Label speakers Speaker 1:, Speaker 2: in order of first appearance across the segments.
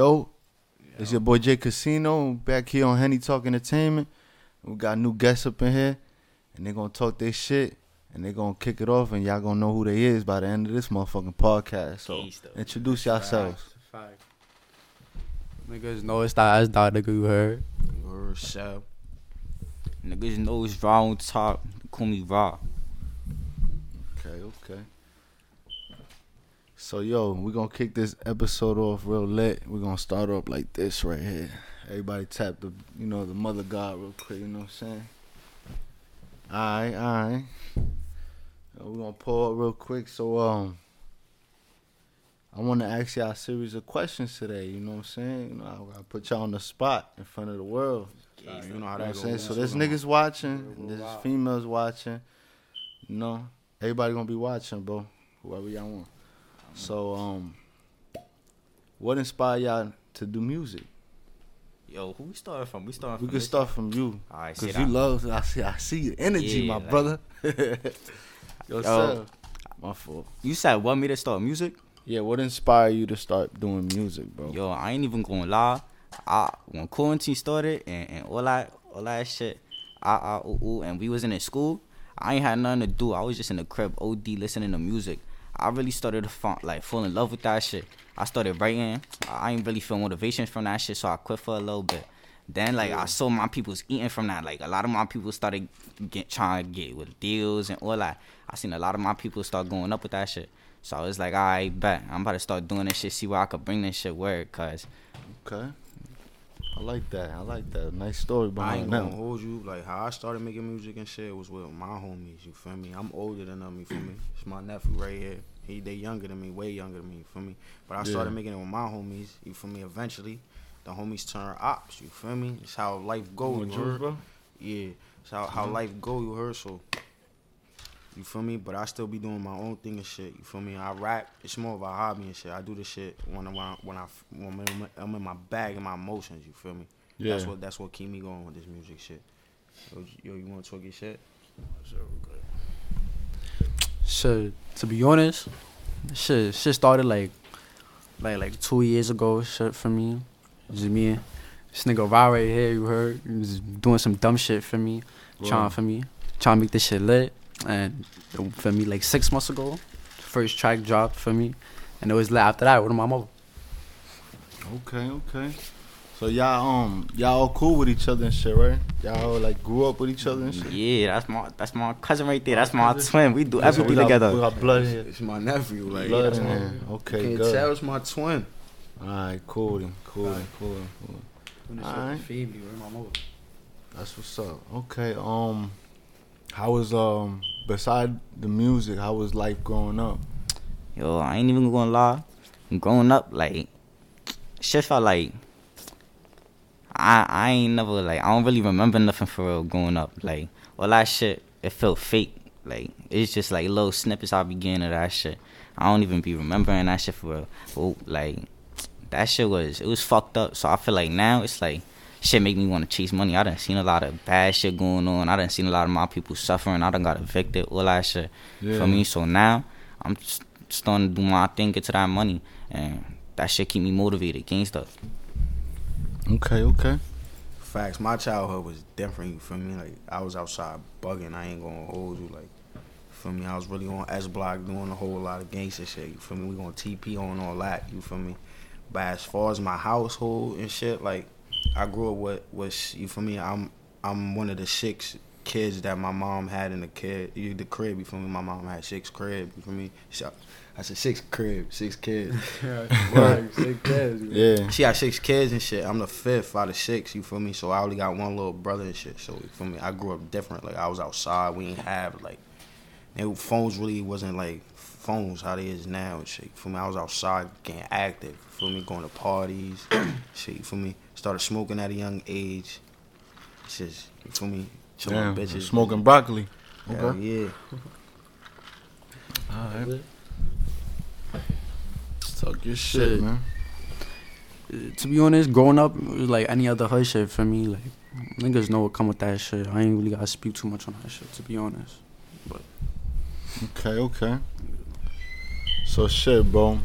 Speaker 1: Yo, it's your boy Jay Casino back here on Henny Talk Entertainment. We got new guests up in here, and they gonna talk their shit, and they gonna kick it off, and y'all gonna know who they is by the end of this motherfucking podcast. So introduce yourselves.
Speaker 2: Fact. Niggas know it's that ass dog nigga you heard.
Speaker 3: Word so. Niggas know it's RaOnTop. Call me raw.
Speaker 1: Okay, okay. So yo, we're gonna kick this episode off real lit. We're gonna start off like this right here. Everybody tap the you know the mother god real quick, you know what I'm saying? Alright, alright. We're gonna pull up real quick. So um I wanna ask y'all a series of questions today, you know what I'm saying? You know, I gotta put y'all on the spot in front of the world.
Speaker 2: You know how
Speaker 1: You know what I'm
Speaker 2: that
Speaker 1: saying?
Speaker 2: goes.
Speaker 1: So there's niggas watching, there's females watching. You know, everybody gonna be watching, bro. Whoever y'all want. So um, what inspired y'all to do music?
Speaker 3: Yo, who we started from? We started
Speaker 1: We
Speaker 3: from
Speaker 1: could
Speaker 3: this-
Speaker 1: start from you,
Speaker 3: Alright, say
Speaker 1: cause
Speaker 3: that.
Speaker 1: you love. I see, I see your energy,
Speaker 3: Yeah,
Speaker 1: my
Speaker 3: like-
Speaker 1: brother. Yourself. My fault.
Speaker 3: You said want me to start music?
Speaker 1: Yeah, what inspired you to start doing music, bro?
Speaker 3: Yo, I ain't even gonna lie. I when quarantine started and, and all that all that shit, I, I ooh, ooh, and we wasn't in school. I ain't had nothing to do. I was just in the crib, OD, listening to music. I really started to fall, like fall in love with that shit. I started writing. I ain't really feel motivation from that shit, so I quit for a little bit. Then like I saw my people's eating from that. Like a lot of my people started get trying to get with deals and all that. I seen a lot of my people start going up with that shit. So I was like, all right, bet I'm about to start doing this shit. See where I could bring this shit work, cause
Speaker 1: Okay. I like that. I like that. Nice story behind
Speaker 2: I ain't
Speaker 1: behind
Speaker 2: gonna
Speaker 1: that.
Speaker 2: hold you. Like how I started making music and shit was with my homies. You feel me? I'm older than them. You feel me? It's my nephew right here. He they younger than me, way younger than me. You feel me? But I started
Speaker 1: Yeah.
Speaker 2: making it with my homies. You feel me? Eventually, the homies turn ops. You feel me? It's how life go.
Speaker 1: Want
Speaker 2: You
Speaker 1: juice,
Speaker 2: heard?
Speaker 1: bro?
Speaker 2: Yeah. It's how, how life go. You heard? So. You feel me? But I still be doing my own thing and shit. You feel me? I rap. It's more of a hobby and shit. I do this shit when I when I when, I, when I'm, in my, I'm in my bag and my emotions. You feel me?
Speaker 1: Yeah.
Speaker 2: That's what that's what keep me going with this music shit. Yo, yo you want to talk your shit?
Speaker 4: Shit, to be honest, shit, shit started like, like like two years ago. Shit for me, just me, and this nigga Ra right here. You heard, he was doing some dumb shit for me, trying for me, trying to make this shit lit. And for me, like six months ago, first track dropped for me, and it was lit after that with my mother.
Speaker 1: Okay, okay. So y'all um y'all cool with each other and shit, right? Y'all like grew up with each other and shit.
Speaker 3: yeah, that's my that's my cousin right there. That's my twin. We do
Speaker 1: Yeah,
Speaker 3: everything
Speaker 1: we got,
Speaker 3: together.
Speaker 1: We got blood here.
Speaker 2: It's my nephew. Like
Speaker 1: Blood
Speaker 2: that's
Speaker 1: in
Speaker 2: my,
Speaker 1: here. Okay,
Speaker 2: can't
Speaker 1: good.
Speaker 2: tell it's my twin.
Speaker 1: All right, cool, then, cool, then, cool, then, cool. Alright.
Speaker 4: Family with my mother.
Speaker 1: That's what's up. Okay, um, how was um beside the music? How was life growing up?
Speaker 3: Yo, I ain't even gonna lie. Growing up, like, shit felt like I I ain't never like I don't really remember nothing for real growing up. Like all that shit, it felt fake. Like it's just like little snippets I be getting of that shit. I don't even be remembering that shit for real. But like that shit was it was fucked up. So I feel like now it's like shit make me want to chase money. I done seen a lot of bad shit going on. I done seen a lot of my people suffering. I done got evicted. All that shit. For me, so now I'm starting to do my thing, get to that money, and that shit keep me motivated, gangsta.
Speaker 1: Okay, okay.
Speaker 2: Facts. My childhood was different. You feel me? Like I was outside bugging. I ain't gonna hold you. Like, feel me? I was really on S Block doing a whole lot of gangster shit. You feel me? We gonna TP on all that. You feel me? But as far as my household and shit, like I grew up with was you feel me? I'm I'm one of the six kids that my mom had in the kid you the crib. You feel me? My mom had six crib. You feel me? So, I said six crib, six kids.
Speaker 4: right, sick kids.
Speaker 1: Yeah.
Speaker 2: She had six kids and shit. I'm the fifth out of six. You feel me? So I only got one little brother and shit. So you feel me? I grew up different. Like I was outside. We didn't have like, and phones really wasn't like phones how they is now and shit. You feel me? I was outside getting active. For me? Going to parties, shit. You feel me? Started smoking at a young age. It's just you feel me? Chilling
Speaker 1: Damn,
Speaker 2: bitches.
Speaker 1: smoking broccoli.
Speaker 2: Hell
Speaker 1: Okay.
Speaker 2: yeah.
Speaker 1: All right. Talk your shit,
Speaker 4: Shit.
Speaker 1: man.
Speaker 4: Uh, To be honest, growing up it was like any other hood shit for me. Like niggas know what come with that shit. I ain't really gotta speak too much on that shit. To be honest.
Speaker 1: Okay, okay. So shit, bro.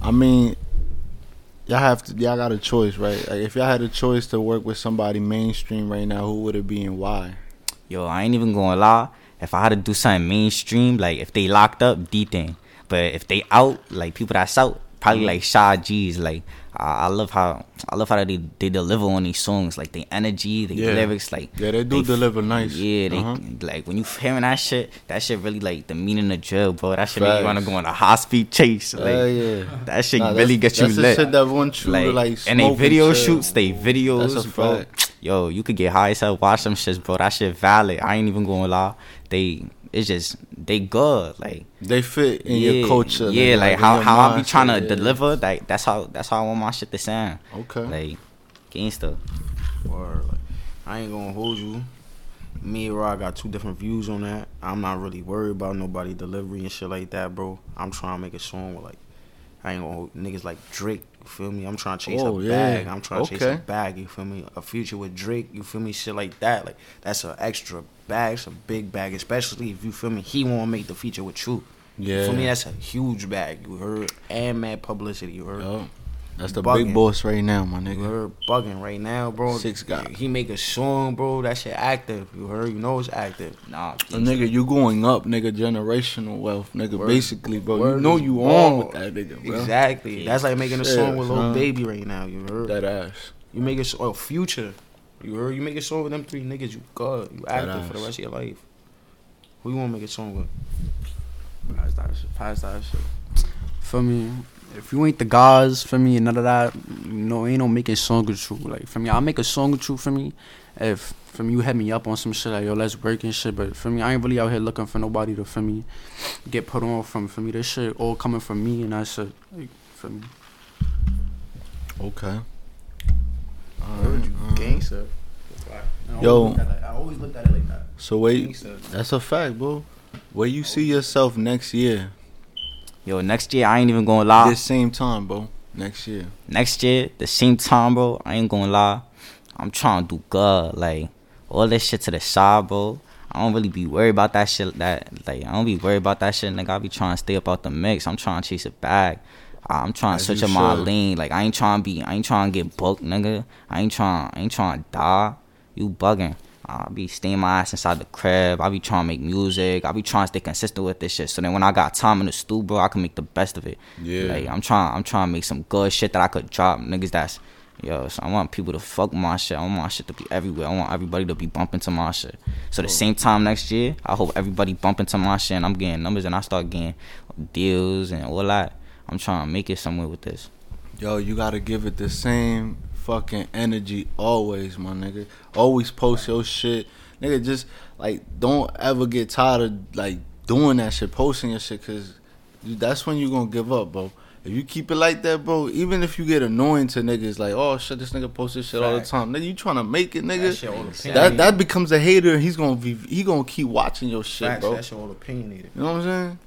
Speaker 1: I mean, y'all have to y'all got a choice, right? Like if y'all had a choice to work with somebody mainstream right now, who would it be and why?
Speaker 3: Yo, I ain't even gonna lie. If I had to do something mainstream, like if they locked up, D thing. But if they out, like people that's out, probably like Sha Gz. Like I, I love how I love how they they deliver on these songs, like the energy, the
Speaker 1: Yeah.
Speaker 3: lyrics, like
Speaker 1: Yeah, they do
Speaker 3: f-
Speaker 1: deliver nice.
Speaker 3: Yeah, they
Speaker 1: Uh-huh.
Speaker 3: like when you hearing that shit, that shit really like the meaning of drill, bro. That shit make you
Speaker 1: Facts.
Speaker 3: wanna go on a high speed chase. Like
Speaker 1: Hell yeah.
Speaker 3: that shit
Speaker 1: Nah,
Speaker 3: really
Speaker 1: that's-
Speaker 3: get you
Speaker 1: that's the
Speaker 3: lit.
Speaker 1: shit that want you
Speaker 3: like,
Speaker 1: to like
Speaker 3: and they video
Speaker 1: chill.
Speaker 3: shoots, they videos,
Speaker 1: That's a
Speaker 3: bro.
Speaker 1: fact.
Speaker 3: Yo, you could get high as hell, watch them shits, bro. That shit valid. I ain't even gonna lie. They it's just they good. Like
Speaker 1: They fit in your culture.
Speaker 3: Yeah, like
Speaker 1: in
Speaker 3: how how I be trying to
Speaker 1: yeah.
Speaker 3: deliver. Like that's how that's how I want my shit to sound.
Speaker 1: Okay.
Speaker 3: Like gangster.
Speaker 2: Or like, I ain't gonna hold you. Me and Rod got two different views on that. I'm not really worried about nobody delivery and shit like that, bro. I'm trying to make a song with like I ain't gonna hold niggas like Drake. You feel me? I'm trying to chase
Speaker 1: Oh,
Speaker 2: a
Speaker 1: yeah.
Speaker 2: bag. I'm trying to chase a bag. You feel me? A future with Drake. You feel me? Shit like that. Like that's an extra bag. It's a big bag, especially if you feel me. He want to make the feature with you.
Speaker 1: Yeah.
Speaker 2: For me? That's a huge bag. You heard? And mad publicity. You heard?
Speaker 1: Yo, that's the
Speaker 2: Bugging.
Speaker 1: big boss right now, my nigga.
Speaker 2: You
Speaker 1: nigga.
Speaker 2: heard bugging right now, bro.
Speaker 1: Six guy.
Speaker 2: He make a song, bro. That shit active. You heard? You know it's active.
Speaker 3: Nah,
Speaker 1: So, nigga, you going up, nigga. Generational wealth, nigga.
Speaker 2: Word-
Speaker 1: basically, bro. You know you
Speaker 2: ball.
Speaker 1: on with that, nigga, bro.
Speaker 2: Exactly. That's like making a song
Speaker 1: Shit,
Speaker 2: with Lil
Speaker 1: son.
Speaker 2: Baby right now. You heard?
Speaker 1: That ass.
Speaker 2: You make a song, oh, Future. You heard? You make a song with them three niggas. You good. You
Speaker 1: That
Speaker 2: active for the rest of your life. Who you want to make a song with?
Speaker 4: Pass that shit. Pass that shit. For me, if you ain't the gods for me and none of that, you know, ain't no making song with you. Like for me, I'll make a song with you for me. If for me you hit me up on some shit like yo, let's work and shit. But for me, I ain't really out here looking for nobody to for me get put on from. For me, this shit all coming from me and that shit. Like, for me.
Speaker 1: Okay.
Speaker 2: Heard you.
Speaker 1: Alright,
Speaker 2: Gangster.
Speaker 1: Yo.
Speaker 2: I always looked at it like that.
Speaker 1: So wait, that's a fact, bro. Where you see yourself next year?
Speaker 3: Yo, next year I ain't even gonna lie.
Speaker 1: This same time, bro. Next year.
Speaker 3: next year, the same time, bro. I ain't gonna lie. I'm trying to do good. Like all this shit to the side, bro. I don't really be worried about that shit. That like I don't be worried about that shit. Nigga, I be trying to stay up out the mix. I'm trying to chase it back. I'm trying to switch up my lane. Like I ain't trying to be. I ain't trying to get booked, nigga. I ain't trying. I ain't trying to die. You bugging. I be staying my ass inside the crib. I be trying to make music. I be trying to stay consistent with this shit. So then when I got time in the stew, bro, I can make the best of it.
Speaker 1: Yeah.
Speaker 3: Like I'm trying. I'm trying to make some good shit that I could drop, niggas. That's yo. So I want people to fuck my shit. I want my shit to be everywhere. I want everybody to be bumping to my shit. So the same time next year, I hope everybody bumping to my shit. and I'm getting numbers and I start getting deals and all that. I'm trying to make it somewhere with this.
Speaker 1: Yo, you gotta give it the same fucking energy always, my nigga. Always post your shit. Nigga, just like don't ever get tired of like doing that shit, posting your shit, cause you, that's when you gonna give up, bro. If you keep it like that, bro, even if you get annoying to niggas, like, oh shit, this nigga post this shit all the time, nigga, you trying to make it,
Speaker 2: That
Speaker 1: nigga.
Speaker 2: shit all
Speaker 1: That that becomes a hater. He's gonna be he gonna keep watching your shit,
Speaker 2: Facts,
Speaker 1: bro.
Speaker 2: That shit all opinionated.
Speaker 1: You know what I'm saying?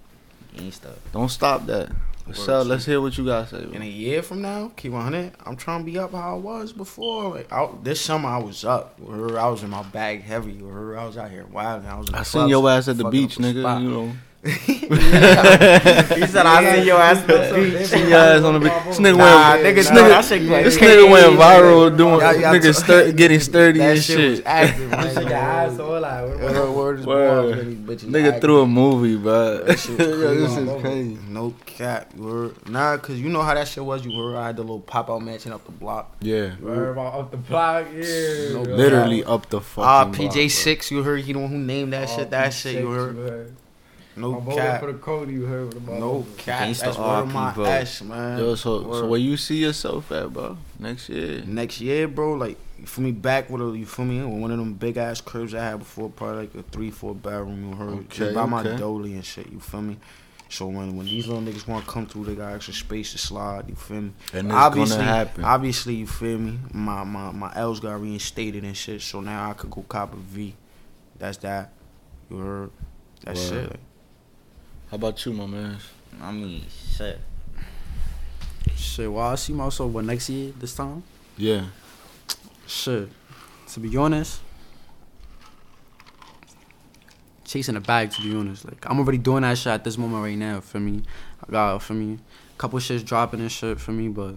Speaker 3: Ain't stuff.
Speaker 1: Don't stop that. So let's hear what you guys say.
Speaker 2: In a year from now, keep 100. I'm trying to be up how I was before. Like this summer, I was up. I was in my bag heavy. I was out here wild. I was. In
Speaker 1: I seen your ass at the beach, nigga. You know.
Speaker 3: He said I see your ass at the beach.
Speaker 1: See your ass on the beach. This nigga
Speaker 2: Nah,
Speaker 1: went,
Speaker 2: nigga,
Speaker 1: this
Speaker 2: nah,
Speaker 1: nigga,
Speaker 2: that shit like
Speaker 1: this nigga went viral doing
Speaker 2: Y'all- y'all
Speaker 1: nigga
Speaker 2: told-
Speaker 1: getting sturdy and
Speaker 2: shit,
Speaker 1: shit.
Speaker 2: was active. man.
Speaker 4: Your ass all like,
Speaker 2: Word, word
Speaker 1: Word.
Speaker 2: born, really, bitches
Speaker 1: Nigga
Speaker 2: active.
Speaker 1: threw a movie, bro.
Speaker 2: That shit was
Speaker 1: Yo, this is crazy.
Speaker 2: No cap, you heard? Nah, cause you know how that shit was. You heard I had the little pop out mansion up the block.
Speaker 1: Yeah,
Speaker 4: Word up the block, yeah.
Speaker 2: No,
Speaker 1: literally up the fucking.
Speaker 2: Ah, PJ Six, you heard? He the one who named that shit. That shit, you heard? No
Speaker 4: My boy
Speaker 2: cap.
Speaker 4: for the code, you heard what about
Speaker 2: No cap.
Speaker 3: Gangsta
Speaker 2: That's word of
Speaker 3: RP,
Speaker 2: my
Speaker 3: bro.
Speaker 2: ass, man.
Speaker 1: Yo, so so where you see yourself at, bro? Next year.
Speaker 2: Next year, bro, like you feel me back with a you feel me with one of them big ass cribs I had before, probably like a three four bedroom. You heard?
Speaker 1: Okay,
Speaker 2: Just by my dolly and shit. You feel me? So when when these little niggas want to come through, they got extra space to slide. You feel me?
Speaker 1: And it's
Speaker 2: obviously,
Speaker 1: gonna happen.
Speaker 2: obviously, you feel me? My my my L's got reinstated and shit. So now I could go cop a V. That's that. You heard? That's
Speaker 1: Word.
Speaker 2: it. Like,
Speaker 1: How about you, my man?
Speaker 3: I mean, shit.
Speaker 4: Shit, well, I see myself what next year this time.
Speaker 1: Yeah.
Speaker 4: Shit, to be honest, chasing a bag. To be honest, like I'm already doing that shit at this moment right now. For me, I got for me, a couple shits dropping and shit for me, but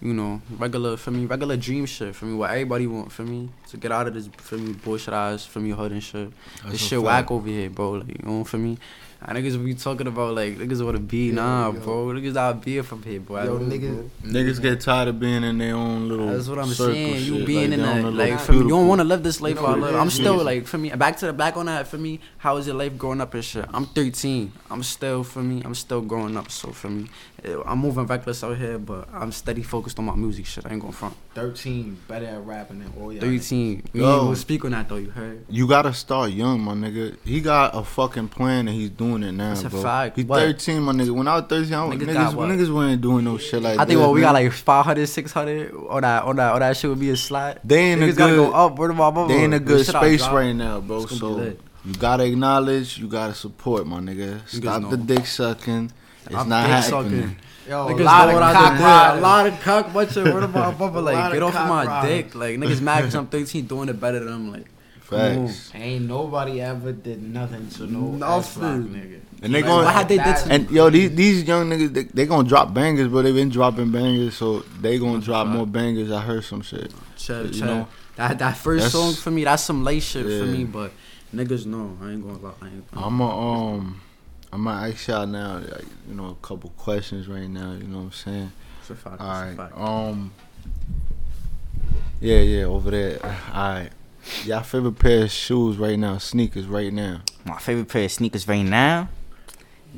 Speaker 4: you know, regular for me, regular dream shit for me. What everybody want for me to get out of this for me bullshit ass for me hood and shit.
Speaker 1: That's
Speaker 4: this shit
Speaker 1: fact.
Speaker 4: whack over here, bro. Like you know for me. And niggas be talking about like niggas wanna be nah,
Speaker 2: yo.
Speaker 4: bro. Niggas not be from here, bro. I
Speaker 2: Yo,
Speaker 4: don't know,
Speaker 2: niggas.
Speaker 1: Niggas get tired of being in their own little.
Speaker 4: That's what I'm
Speaker 1: circle
Speaker 4: saying. You
Speaker 1: shit,
Speaker 4: being
Speaker 1: like,
Speaker 4: in
Speaker 1: they
Speaker 4: that,
Speaker 1: don't
Speaker 4: like, for me, you don't want to live this life
Speaker 2: You know
Speaker 4: I
Speaker 2: what
Speaker 4: live.
Speaker 2: it
Speaker 4: I'm still like, for me, back to the back on that. For me, how is your life growing up and shit? I'm 13. I'm still for me. I'm still growing up. So for me, eh, I'm moving reckless out here, but I'm steady focused on my music shit. I ain't going front.
Speaker 2: 13 better at rapping than all y'all.
Speaker 4: 13. We
Speaker 1: Yo.
Speaker 4: ain't gonna speak on that though. You heard?
Speaker 1: You gotta start young, my nigga. He got a fucking plan and he's doing it now,
Speaker 4: That's a
Speaker 1: bro.
Speaker 4: fact.
Speaker 1: He's
Speaker 4: What?
Speaker 1: 13, my nigga. When I was 13, I was,
Speaker 4: Niggas
Speaker 1: niggas,
Speaker 4: got what?
Speaker 1: niggas weren't doing no shit like
Speaker 4: I think what we got
Speaker 1: man.
Speaker 4: like 500, 600. All that, all that, all that shit would be a slot.
Speaker 1: They in a
Speaker 4: Niggas gotta
Speaker 1: good-
Speaker 4: go up. Word of my mother.
Speaker 1: They in a
Speaker 4: The
Speaker 1: good
Speaker 4: shit
Speaker 1: space right now, bro.
Speaker 4: it's gonna be
Speaker 1: So
Speaker 4: lit.
Speaker 1: you gotta acknowledge, you gotta support, my nigga. Stop
Speaker 4: know.
Speaker 1: the dick sucking. It's
Speaker 4: I'm
Speaker 1: not
Speaker 4: dick
Speaker 1: happening.
Speaker 4: sucking.
Speaker 2: Yo,
Speaker 4: Niggas
Speaker 2: a lot
Speaker 4: know
Speaker 2: of
Speaker 4: what I
Speaker 2: cock.
Speaker 4: A lot of cock bunch of word about? my mother.
Speaker 2: lot
Speaker 4: Like, get off of
Speaker 2: cock
Speaker 4: my
Speaker 2: riders.
Speaker 4: dick. Like, niggas mad because I'm 13 doing it better than I'm like.
Speaker 1: Facts.
Speaker 2: Ain't nobody ever did nothing to no
Speaker 4: Nothing.
Speaker 2: Nigga.
Speaker 1: And they
Speaker 2: Like,
Speaker 1: going
Speaker 4: what had they did to
Speaker 1: and yo these these young niggas they, they gonna drop bangers, but they been dropping bangers, so they gonna drop more bangers. I heard some shit.
Speaker 4: Chill,
Speaker 1: You
Speaker 4: chill.
Speaker 1: know?
Speaker 4: that that first
Speaker 1: That's-
Speaker 4: song for me, that's some late shit for me. But niggas know I ain't gonna lie. I ain't
Speaker 1: I'm a um I'm gonna ask y'all now, like, you know, a couple questions right now. You know what I'm saying?
Speaker 4: It's a fact.
Speaker 1: All
Speaker 4: it's a fact.
Speaker 1: Um. Yeah, yeah, over there. All right. Y'all favorite pair of shoes right now? Sneakers right now.
Speaker 3: My favorite pair of sneakers right now.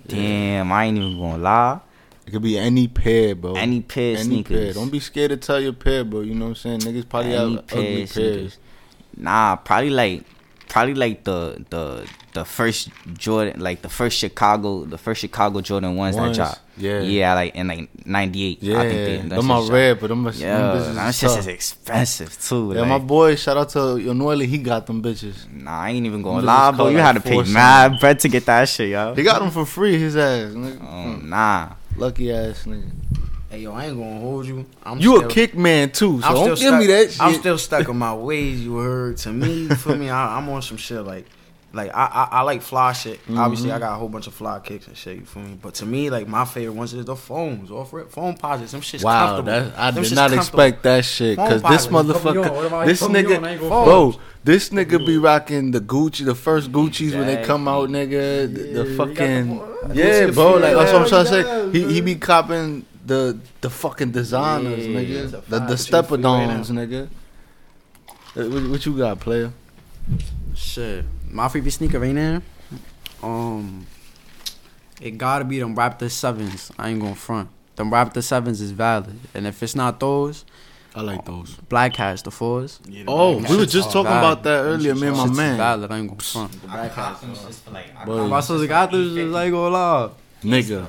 Speaker 3: Damn, I ain't even gonna lie.
Speaker 1: It could be any pair, bro.
Speaker 3: Any pair of
Speaker 1: Any
Speaker 3: sneakers.
Speaker 1: pair. Don't be scared to tell your pair, bro. You know what I'm saying? Niggas probably
Speaker 3: Any
Speaker 1: have
Speaker 3: pair
Speaker 1: ugly
Speaker 3: sneakers.
Speaker 1: pairs.
Speaker 3: Nah, probably like probably like the the the first Jordan like the first Chicago the first Chicago Jordan ones,
Speaker 1: Ones,
Speaker 3: that dropped.
Speaker 1: yeah.
Speaker 3: Yeah, like in like ninety eight.
Speaker 1: Yeah,
Speaker 3: I think they, them
Speaker 1: are rare, but them, are-
Speaker 3: dropped.
Speaker 1: them
Speaker 3: Yeah,
Speaker 1: bitches is
Speaker 3: expensive too.
Speaker 1: Yeah,
Speaker 3: like,
Speaker 1: my boy, shout out to Yonoili, he got them bitches.
Speaker 3: Nah, I ain't even gonna lie, bro. You
Speaker 1: like
Speaker 3: had to pay mad bread to get that shit, yo.
Speaker 1: He got them for free, his ass. Nigga.
Speaker 3: Oh, nah.
Speaker 1: Lucky ass nigga.
Speaker 2: Hey yo, I ain't gonna hold you. I'm
Speaker 1: You
Speaker 2: still,
Speaker 1: a kick man too, so
Speaker 2: I'm
Speaker 1: don't give me that shit.
Speaker 2: I'm still stuck on my ways. You heard to me, for me? I, I'm on some shit like, like I I, I like fly shit. Obviously,
Speaker 1: Mm-hmm.
Speaker 2: I got a whole bunch of fly kicks and shit. You feel me? But to me, like my favorite ones is the phones off rip Foamposites. Them shit's
Speaker 1: Wow,
Speaker 2: comfortable.
Speaker 1: that, I
Speaker 2: Them
Speaker 1: did not expect that shit. Cause this.
Speaker 4: On.
Speaker 1: Motherfucker, this nigga,
Speaker 4: on? I ain't gonna
Speaker 1: bro, this nigga be rocking the Gucci, the first Gucci's when they come out,
Speaker 3: Exactly.
Speaker 1: nigga. The, the
Speaker 4: Yeah, you got
Speaker 1: fucking, yeah, bro. Like that's what I'm trying to say. He he be copping the the fucking designers,
Speaker 2: Yeah,
Speaker 1: nigga.
Speaker 2: it's
Speaker 1: The the
Speaker 2: fact. Shit for you right
Speaker 1: nigga. Uh, What, what you got, player?
Speaker 4: Shit, my favorite sneaker right now, um, it gotta be them Raptor sevens. I ain't gonna front. Them Raptor sevens is valid, and if it's not those,
Speaker 1: I like those.
Speaker 4: Black Hats, the fours.
Speaker 2: Yeah, the
Speaker 1: Oh, we were just talking
Speaker 4: valid.
Speaker 1: about that earlier, me and my man.
Speaker 4: valid. I ain't gonna front.
Speaker 2: The black hats are-
Speaker 1: Boy,
Speaker 4: My sister got this. Just I ain't gonna lie.
Speaker 1: Nigga.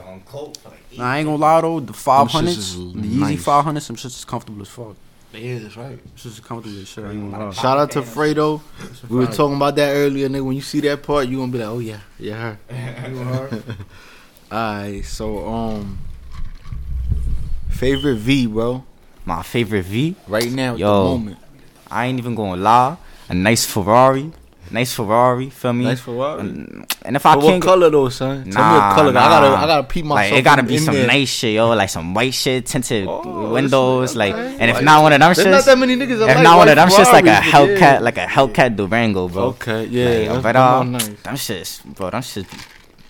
Speaker 4: Nah, I ain't gonna lie though. The five
Speaker 1: shits
Speaker 4: hundreds,
Speaker 1: is
Speaker 4: the Yeezy
Speaker 1: nice.
Speaker 4: five hundreds, some shits is comfortable as fuck.
Speaker 2: Yeah, that's right.
Speaker 4: Shits is comfortable as shit. I ain't gonna lie.
Speaker 1: Shout out to Fredo. We were talking about that earlier, nigga. When you see that part, you gonna be like, oh yeah, yeah, her. Alright, so um, favorite V, bro.
Speaker 3: My favorite V.
Speaker 1: Right now, at
Speaker 3: Yo.
Speaker 1: the moment.
Speaker 3: I ain't even gonna lie. A nice Ferrari. Nice Ferrari, feel me?
Speaker 1: Nice Ferrari.
Speaker 3: And, and if I
Speaker 1: But
Speaker 3: can't
Speaker 1: what color though, son? Tell me
Speaker 3: Nah,
Speaker 1: color.
Speaker 3: nah.
Speaker 1: I gotta, I gotta peep myself.
Speaker 3: Like it gotta be some
Speaker 1: there.
Speaker 3: nice shit, yo, like some white shit, tinted
Speaker 1: Oh,
Speaker 3: windows, like,
Speaker 1: okay.
Speaker 3: and if
Speaker 1: Like,
Speaker 3: not one of them
Speaker 1: There's not that many niggas.
Speaker 3: if
Speaker 1: like
Speaker 3: not one of them shits, like a Hellcat,
Speaker 1: yeah.
Speaker 3: like a Hellcat Durango, bro.
Speaker 1: Okay, yeah,
Speaker 3: Like, but uh,
Speaker 1: all nice.
Speaker 3: them shits, bro, them shits,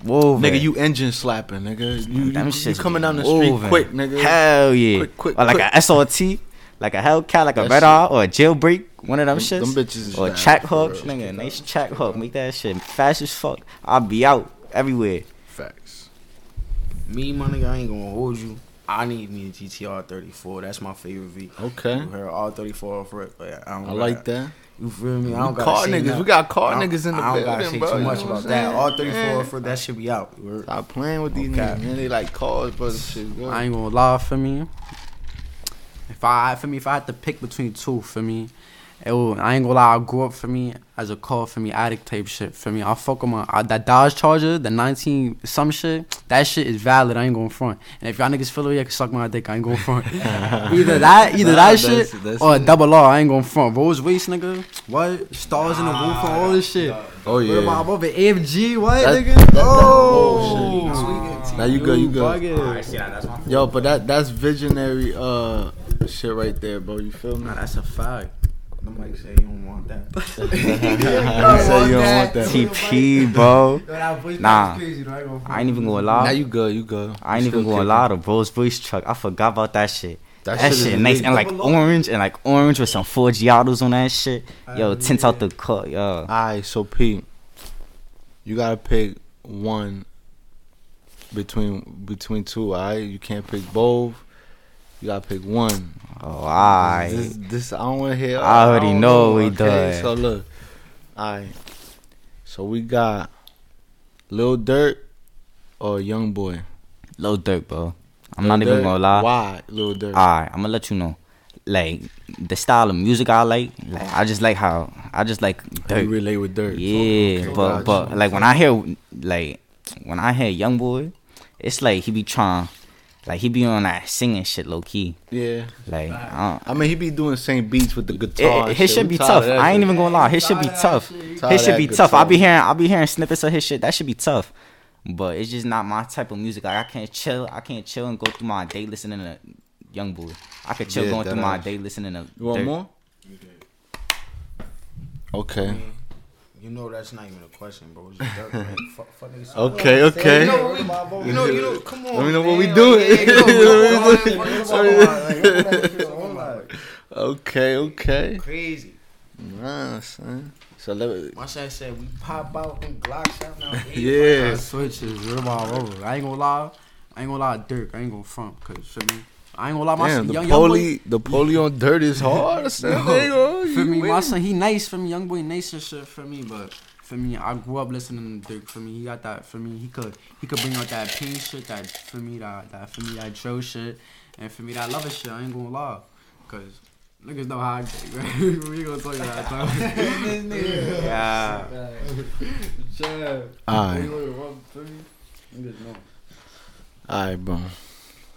Speaker 3: whoa,
Speaker 1: Nigga, you engine slapping, nigga. You, you, you coming down the street
Speaker 3: moving.
Speaker 1: quick, nigga.
Speaker 3: Hell yeah,
Speaker 1: Quick, quick,
Speaker 3: or like
Speaker 1: quick.
Speaker 3: a SRT, like a Hellcat, like a
Speaker 1: That
Speaker 3: Red
Speaker 1: shit-
Speaker 3: Eye, or a Jailbreak, one of them,
Speaker 1: Them-
Speaker 3: shits,
Speaker 1: them bitches
Speaker 3: or a
Speaker 1: bad,
Speaker 3: track
Speaker 1: for
Speaker 3: hook,
Speaker 1: real.
Speaker 3: nigga, nice Trackhawk, make that shit fast as fuck. I'll be out everywhere.
Speaker 1: Facts.
Speaker 2: Me, my nigga, I ain't gonna hold you. I need me a GTR 34. That's my favorite V.
Speaker 1: Okay,
Speaker 2: You heard all 34 for rip. Like, I, don't
Speaker 1: I like that.
Speaker 2: You feel me? I
Speaker 1: We
Speaker 2: don't gotta
Speaker 1: car
Speaker 2: say
Speaker 1: niggas.
Speaker 2: nothing.
Speaker 1: We got car niggas in the
Speaker 2: I don't gotta
Speaker 1: building,
Speaker 2: say
Speaker 1: bro.
Speaker 2: too much about
Speaker 1: I'm
Speaker 2: that.
Speaker 1: saying?
Speaker 2: All 34
Speaker 1: Yeah.
Speaker 2: for that should be out. You heard?
Speaker 1: Stop playing with these
Speaker 2: Okay.
Speaker 1: niggas, man. They like cars, but shit. Go.
Speaker 4: I ain't gonna lie for me. If I for me, if I had to pick between two for me, it will, I ain't gonna lie. I grew up for me as a car for me addict type shit for me. I fuck with my uh, that Dodge Charger, the 19 some shit. That shit is valid. I ain't going front. And if y'all niggas feel it, I can suck my dick. I ain't going front. either that, either
Speaker 1: Nah,
Speaker 4: that
Speaker 1: that's-
Speaker 4: shit,
Speaker 1: that's
Speaker 4: or a double R. I ain't going front. Rose waist, nigga. What stars in the roof and all this shit.
Speaker 1: Oh yeah.
Speaker 4: What
Speaker 1: yeah.
Speaker 4: about above it? AMG, what
Speaker 1: That-
Speaker 4: nigga?
Speaker 1: that- that-
Speaker 4: oh,
Speaker 1: oh, shit. Now you go, you go.
Speaker 4: bugging.
Speaker 1: Yo, but that that's visionary uh shit right there, bro. You feel me?
Speaker 4: Nah, that's a fact.
Speaker 2: The mic say you don't want that.
Speaker 1: you say you don't want that.
Speaker 3: TP, bro. Nah, I ain't even gonna
Speaker 1: Now
Speaker 3: lie.
Speaker 1: you good, you good.
Speaker 3: I ain't even gonna lie. The Rolls Royce truck, I forgot about that shit.
Speaker 1: That
Speaker 3: That,
Speaker 1: shit
Speaker 3: shit nice and like orange and like orange with some Forgiatos on that shit. Yo,
Speaker 4: Hell
Speaker 3: tint out the cut, yo.
Speaker 1: Alright, so Pete, you gotta pick one between between two. Alright, you can't pick both. You gotta pick one.
Speaker 3: Oh, alright.
Speaker 1: This, this I don't want to hear.
Speaker 3: I already
Speaker 1: don't
Speaker 3: know we doing.
Speaker 1: So look, alright. So we got Lil Durk or Young Boy.
Speaker 3: Lil Durk, bro. I'm
Speaker 1: Lil
Speaker 3: not even gonna lie.
Speaker 1: Why Lil Durk?
Speaker 3: Alright, I'm gonna let you know. Like the style of music I like, like I just like how I just like Durk.
Speaker 1: you relate with Durk?
Speaker 3: Yeah,
Speaker 1: Okay,
Speaker 3: but but like when I hear like when I hear Young Boy, it's like he be trying, like he be on that singing shit low key.
Speaker 1: yeah.
Speaker 3: Like I
Speaker 1: I mean, he be doing the same beats with the
Speaker 3: don't,
Speaker 1: guitar.
Speaker 3: it, his
Speaker 1: shit.
Speaker 3: should be tough. I ain't
Speaker 1: shit.
Speaker 3: even gonna lie, his should be tough.
Speaker 1: Tired
Speaker 3: His
Speaker 1: of
Speaker 3: should
Speaker 1: that
Speaker 3: be tough. I
Speaker 1: guitar.
Speaker 3: be hearing I be hearing snippets of his shit. That should be tough. But it's just not my type of music. Like I can't chill. I can't chill and go through my day listening to Young Boy. I could chill
Speaker 1: Yeah,
Speaker 3: going
Speaker 1: that
Speaker 3: through my day listening to.
Speaker 1: You want
Speaker 3: Durk.
Speaker 1: more? Okay.
Speaker 2: You know that's not even a question, bro. It's just Durk, man. Fuck, fuck niggas.
Speaker 1: Okay, okay.
Speaker 2: You know, we- you know, you know, come on.
Speaker 1: Let me know what we
Speaker 2: man.
Speaker 1: doing.
Speaker 2: Like, yeah, you know,
Speaker 1: Let me
Speaker 2: come on,
Speaker 1: know.
Speaker 2: fuck, come on, like, come on, come on, like,
Speaker 1: Okay, okay.
Speaker 2: Crazy.
Speaker 1: Nah, son. So let me.
Speaker 2: My son said we pop out them Glocks out now.
Speaker 1: Yeah.
Speaker 4: Switches, real all over. I ain't gonna lie. I ain't gonna lie, Durk. I ain't gonna front, cause for me, I ain't gonna lie. My
Speaker 1: Damn,
Speaker 4: son,
Speaker 1: the
Speaker 4: young, young boy,
Speaker 1: poli, the poli on Durk is hard. son. There you
Speaker 4: for
Speaker 1: You
Speaker 4: me, my son, he nice for me. Young boy, nice and shit for me. But for me, I grew up listening to Durk. For me, he got that. For me, he could he could bring out that pain shit. That for me, that that for me, that Joe shit, and for me, that lover shit. I ain't gonna lie, cause. Niggas know how I get, right? we gonna talk about that.
Speaker 3: Yeah.
Speaker 1: Alright, alright, bro.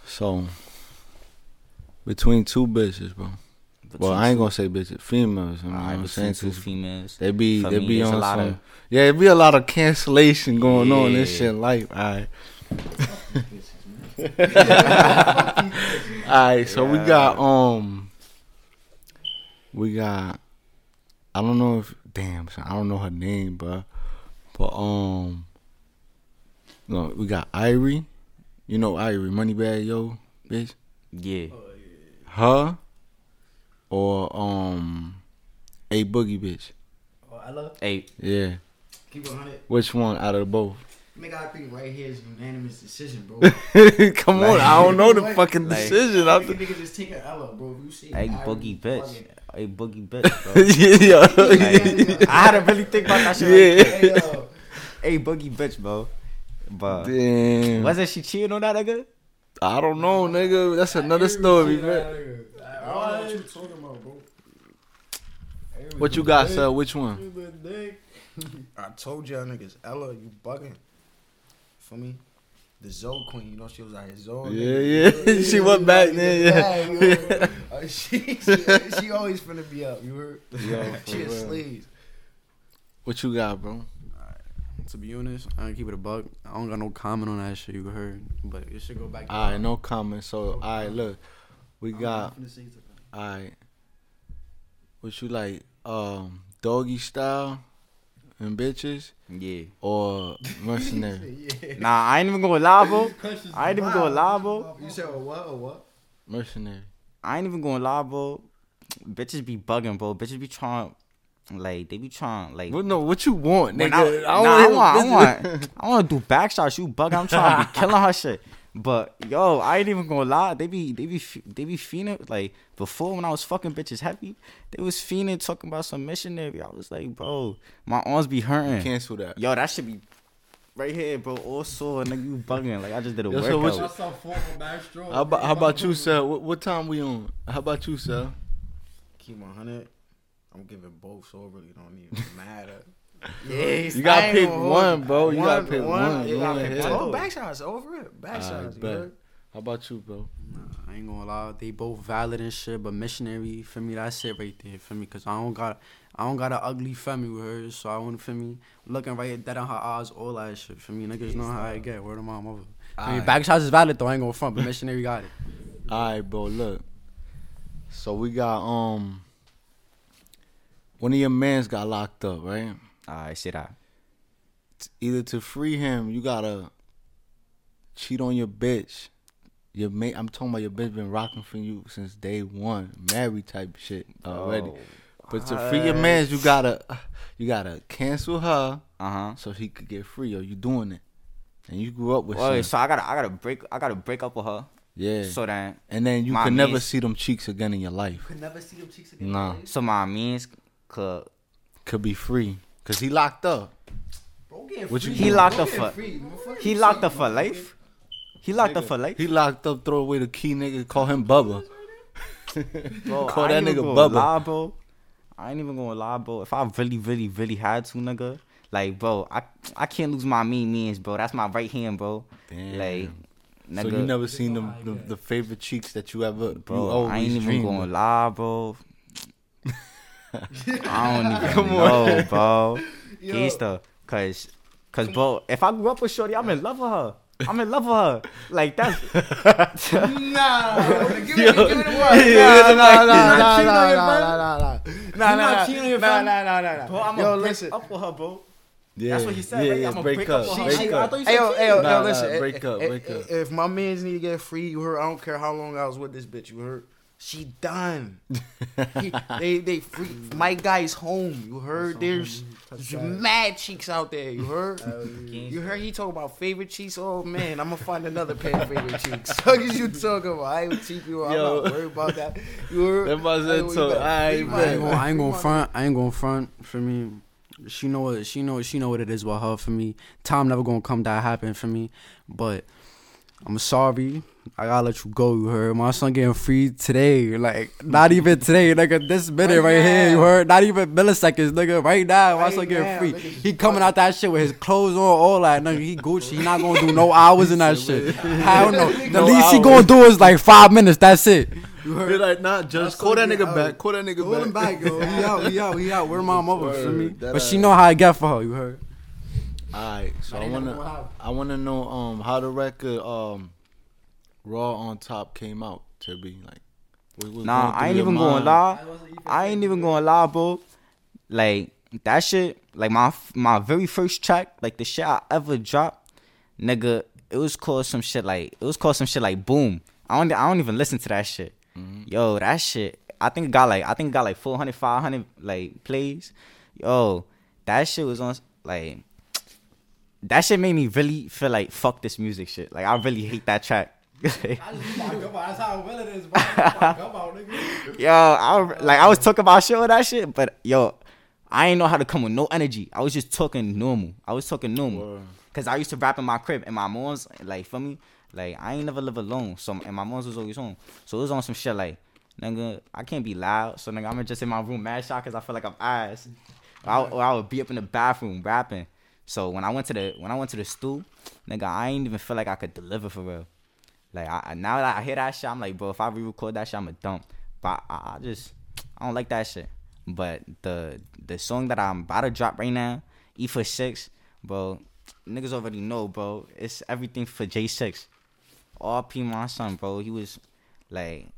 Speaker 1: So between two bitches, bro. Well, I ain't gonna say bitches, females. I mean,
Speaker 3: Alright,
Speaker 1: I'm saying
Speaker 3: two females.
Speaker 1: They be
Speaker 3: For
Speaker 1: they
Speaker 3: me,
Speaker 1: be on
Speaker 3: lot
Speaker 1: some.
Speaker 3: of-
Speaker 1: yeah, it be a lot of cancellation going on in this shit life. All right. All right, so we got um, we got. I don't know if damn, son, I don't know her name, but but um, no, we got Irie. You know Irie, Moneybagg Yo, bitch.
Speaker 3: Yeah.
Speaker 1: Her or um, a boogie bitch.
Speaker 3: Hey,
Speaker 1: Yeah.
Speaker 2: Keep it 100.
Speaker 1: Which one out of the both?
Speaker 2: Nigga, I think right here is unanimous decision, bro.
Speaker 1: Come on, I don't know the
Speaker 2: Like-
Speaker 1: fucking
Speaker 3: like-
Speaker 1: decision.
Speaker 2: I
Speaker 1: I'm
Speaker 2: think nigga just take an Ella, bro. If you see
Speaker 3: hey, boogie bitch.
Speaker 2: bugging.
Speaker 3: Hey, boogie bitch, bro.
Speaker 1: yeah.
Speaker 3: Like, I had to really think about that shit. Like,
Speaker 2: Hey, yo.
Speaker 3: hey, boogie bitch, bro. But
Speaker 1: Damn.
Speaker 3: wasn't she cheating on that nigga?
Speaker 1: I don't know, nigga. That's another story, man.
Speaker 2: I don't know what you talking about, bro.
Speaker 1: What you got, sir? Which one?
Speaker 2: I told y'all niggas, Ella, you bugging. For me, the Zoe Queen, you know she was out here Zoe.
Speaker 1: Yeah, yeah. She went back then, yeah.
Speaker 2: Uh, she, she, she always finna be up. You heard?
Speaker 1: Yo,
Speaker 2: she a sleaze.
Speaker 1: What you got, bro?
Speaker 4: To be honest, I don't keep it a buck. I don't got no comment on that shit you heard, but it should go back. to
Speaker 1: All right, no comment. So, all right, look, we got. All right. What you like? Um, doggy style and bitches
Speaker 3: Yeah.
Speaker 1: or mercenary?
Speaker 3: Nah, I ain't even gonna lie, bro. I ain't even gonna lie, bro.
Speaker 2: You said a what? A what?
Speaker 1: mercenary.
Speaker 3: I ain't even gonna lie, bro. Bitches be bugging, bro. Bitches be trying, like they be trying, like.
Speaker 1: What no? What you want, nigga?
Speaker 3: I,
Speaker 1: don't
Speaker 3: nah, I
Speaker 1: wanna
Speaker 3: want, I want, I want to do back shots. You bugging? I'm trying to be killing her shit. But yo, I ain't even gonna lie. They be, they be, they be fiending. Like before, when I was fucking bitches heavy, they was fiending talking about some missionary. I was like, bro, my arms be hurting.
Speaker 1: Cancel that.
Speaker 3: Yo, that should be right here, bro. All sore, nigga. You bugging? Like I just did a
Speaker 1: Yo, so what
Speaker 3: workout.
Speaker 1: How about how about you, sir? What, what time we on? How about you, sir?
Speaker 2: Keep 100. I'm giving both, so it really don't even matter.
Speaker 1: Yeah, You gotta pick one, bro. You gotta pick one.
Speaker 2: You
Speaker 1: Go
Speaker 2: gotta pick
Speaker 1: ahead.
Speaker 2: one. Oh, back shots over it. Back
Speaker 1: Alright,
Speaker 2: shots. you
Speaker 1: How about you, bro?
Speaker 4: Nah, I ain't gonna lie, they both valid and shit, but missionary for me, that's it right there for me, cause I don't got, I don't got an ugly family with her, so I want for me looking right at that in her eyes, all that shit for me. Niggas know how I get. Word of my mother. I mean,
Speaker 1: Alright.
Speaker 4: back shots is valid though. I ain't gonna front, but missionary got it.
Speaker 1: All right, bro. Look, So we got um one of your mans got locked up, right?
Speaker 3: I see that.
Speaker 1: Either to free him, you gotta cheat on your bitch. Your mate, I'm talking about your bitch been rocking for you since day one, married type shit already.
Speaker 3: Oh,
Speaker 1: but to free your mans, you gotta you gotta cancel her
Speaker 3: Uh huh.
Speaker 1: so he could get free. Or you doing it, and you grew up with
Speaker 3: Well,
Speaker 1: him.
Speaker 3: so I gotta I gotta break I gotta break up with her.
Speaker 1: yeah.
Speaker 3: So that
Speaker 1: and then you
Speaker 3: my
Speaker 1: can never see them cheeks again in your life.
Speaker 4: You could never see them cheeks again.
Speaker 1: Nah,
Speaker 3: so my means could
Speaker 1: could be free because he locked up.
Speaker 4: Bro,
Speaker 1: What you
Speaker 3: He
Speaker 4: bro.
Speaker 3: locked
Speaker 4: Bro
Speaker 3: up for-
Speaker 4: free.
Speaker 3: He locked up for life. He locked up for life.
Speaker 1: He locked up, throw away the key, nigga. Call him Bubba.
Speaker 3: Bro,
Speaker 1: Call
Speaker 3: I
Speaker 1: that
Speaker 3: ain't even
Speaker 1: nigga
Speaker 3: gonna
Speaker 1: Bubba.
Speaker 3: Lie, bro. I ain't even gonna lie, bro. If I really, really, really had to, nigga, like, bro, I I can't lose my mean means, bro. That's my right hand, bro.
Speaker 1: Damn.
Speaker 3: Like,
Speaker 1: so you never seen them the, the favorite cheeks that you ever,
Speaker 3: bro.
Speaker 1: you always
Speaker 3: I ain't even
Speaker 1: dreamed
Speaker 3: gonna
Speaker 1: of.
Speaker 3: lie, bro. I don't even Come know, on. bro. Gangsta, cause, cause, bro, if I grew up with Shorty, I'm in love with her. I'm in love with her. Like that's
Speaker 4: Nah, give it, give it a word.
Speaker 1: Yeah, nah, nah, nah,
Speaker 4: not cheating
Speaker 1: nah,
Speaker 4: on your
Speaker 1: nah,
Speaker 4: friend?
Speaker 1: nah, nah, nah.
Speaker 4: You
Speaker 1: Nah,
Speaker 4: not
Speaker 1: nah,
Speaker 4: cheating on your
Speaker 1: nah,
Speaker 4: friend?
Speaker 1: nah, nah, nah, nah.
Speaker 3: bro. I'm
Speaker 2: Yo,
Speaker 3: gonna break
Speaker 2: listen.
Speaker 3: up with her, bro.
Speaker 1: Yeah,
Speaker 3: That's what he said,
Speaker 1: yeah,
Speaker 3: right?
Speaker 1: yeah,
Speaker 3: I'ma
Speaker 1: break,
Speaker 3: break
Speaker 1: up,
Speaker 3: up with her.
Speaker 1: break
Speaker 3: She-
Speaker 1: up.
Speaker 3: I thought you
Speaker 2: Hey yo, hey yo,
Speaker 1: Nah,
Speaker 2: yo,
Speaker 1: nah,
Speaker 2: listen.
Speaker 1: break
Speaker 2: if,
Speaker 1: up,
Speaker 2: if-
Speaker 1: break eh, up.
Speaker 2: If my man's need to get free, you heard. I don't care how long I was with this bitch. You heard. She done. He- they they free. My guy's home. You heard. There's, there's mad cheeks out there. You heard. You heard he talk about favorite cheeks. Oh man, I'm gonna find another pair of favorite cheeks. What is you talking about? I ain't cheap you. I'm
Speaker 1: Yo.
Speaker 2: not worried about that. You heard.
Speaker 1: That must have
Speaker 2: we
Speaker 1: told-
Speaker 2: better my-
Speaker 4: I ain't gonna, I ain't gonna front. I ain't gonna front for me. She know what she know. She know what it is with her for me. Time never gonna come that happen for me. But I'm sorry. I gotta let you go. You heard my son getting free today. Like not even today, nigga. This minute right,
Speaker 2: Right
Speaker 4: here. You heard? Not even milliseconds, nigga. Right now, my
Speaker 2: Right
Speaker 4: son getting
Speaker 2: now,
Speaker 4: free. He coming out that shit with his clothes on, all that. Nigga, he Gucci. He not gonna do no hours in that shit. I don't know. The
Speaker 1: No
Speaker 4: least he gonna do is like five minutes. That's it. You
Speaker 1: Be like, nah, just call that nigga
Speaker 4: good.
Speaker 1: back. Call that nigga
Speaker 4: Call him
Speaker 1: back.
Speaker 4: back, yo. He out, he out, he out. Where my mother
Speaker 1: Word,
Speaker 4: for me? But she know how I get for her. You heard?
Speaker 1: Alright, so I
Speaker 4: ain't
Speaker 1: wanna. I wanna know um how the record um RaOnTop came out to be like. what was
Speaker 3: Nah, I ain't
Speaker 1: your
Speaker 3: even gonna lie. I ain't even gonna lie, bro. Like that shit, like my my very first track, like the shit I ever dropped, nigga. It was called some shit like it was called some shit like Boom. I don't I don't even listen to that shit. Yo, that shit. I think it got like I think it got like 400, 500 like plays. Yo, that shit was on like that shit made me really feel like fuck this music shit. Like I really hate that track.
Speaker 4: That's how well it is,
Speaker 3: Yo, I like I was talking about shit with that shit, but yo, I ain't know how to come with no energy. I was just talking normal. I was talking normal. Cause I used to rap in my crib and my mom's like for me, like I ain't never live alone. So and my mom's was always home. So it was on some shit like, nigga, I can't be loud. So nigga, I'm just in my room mad shot cause I feel like I'm ass. Or I, or I would be up in the bathroom rapping. So when I went to the when I went to the stool, nigga, I ain't even feel like I could deliver for real. Like I, now that I hear that shit, I'm like, bro, if I re-record that shit, I'm a dump. But I, I just I don't like that shit. But the the song that I'm about to drop right now, E for six, bro, niggas already know, bro. It's everything for J6. RP my son, bro. He was like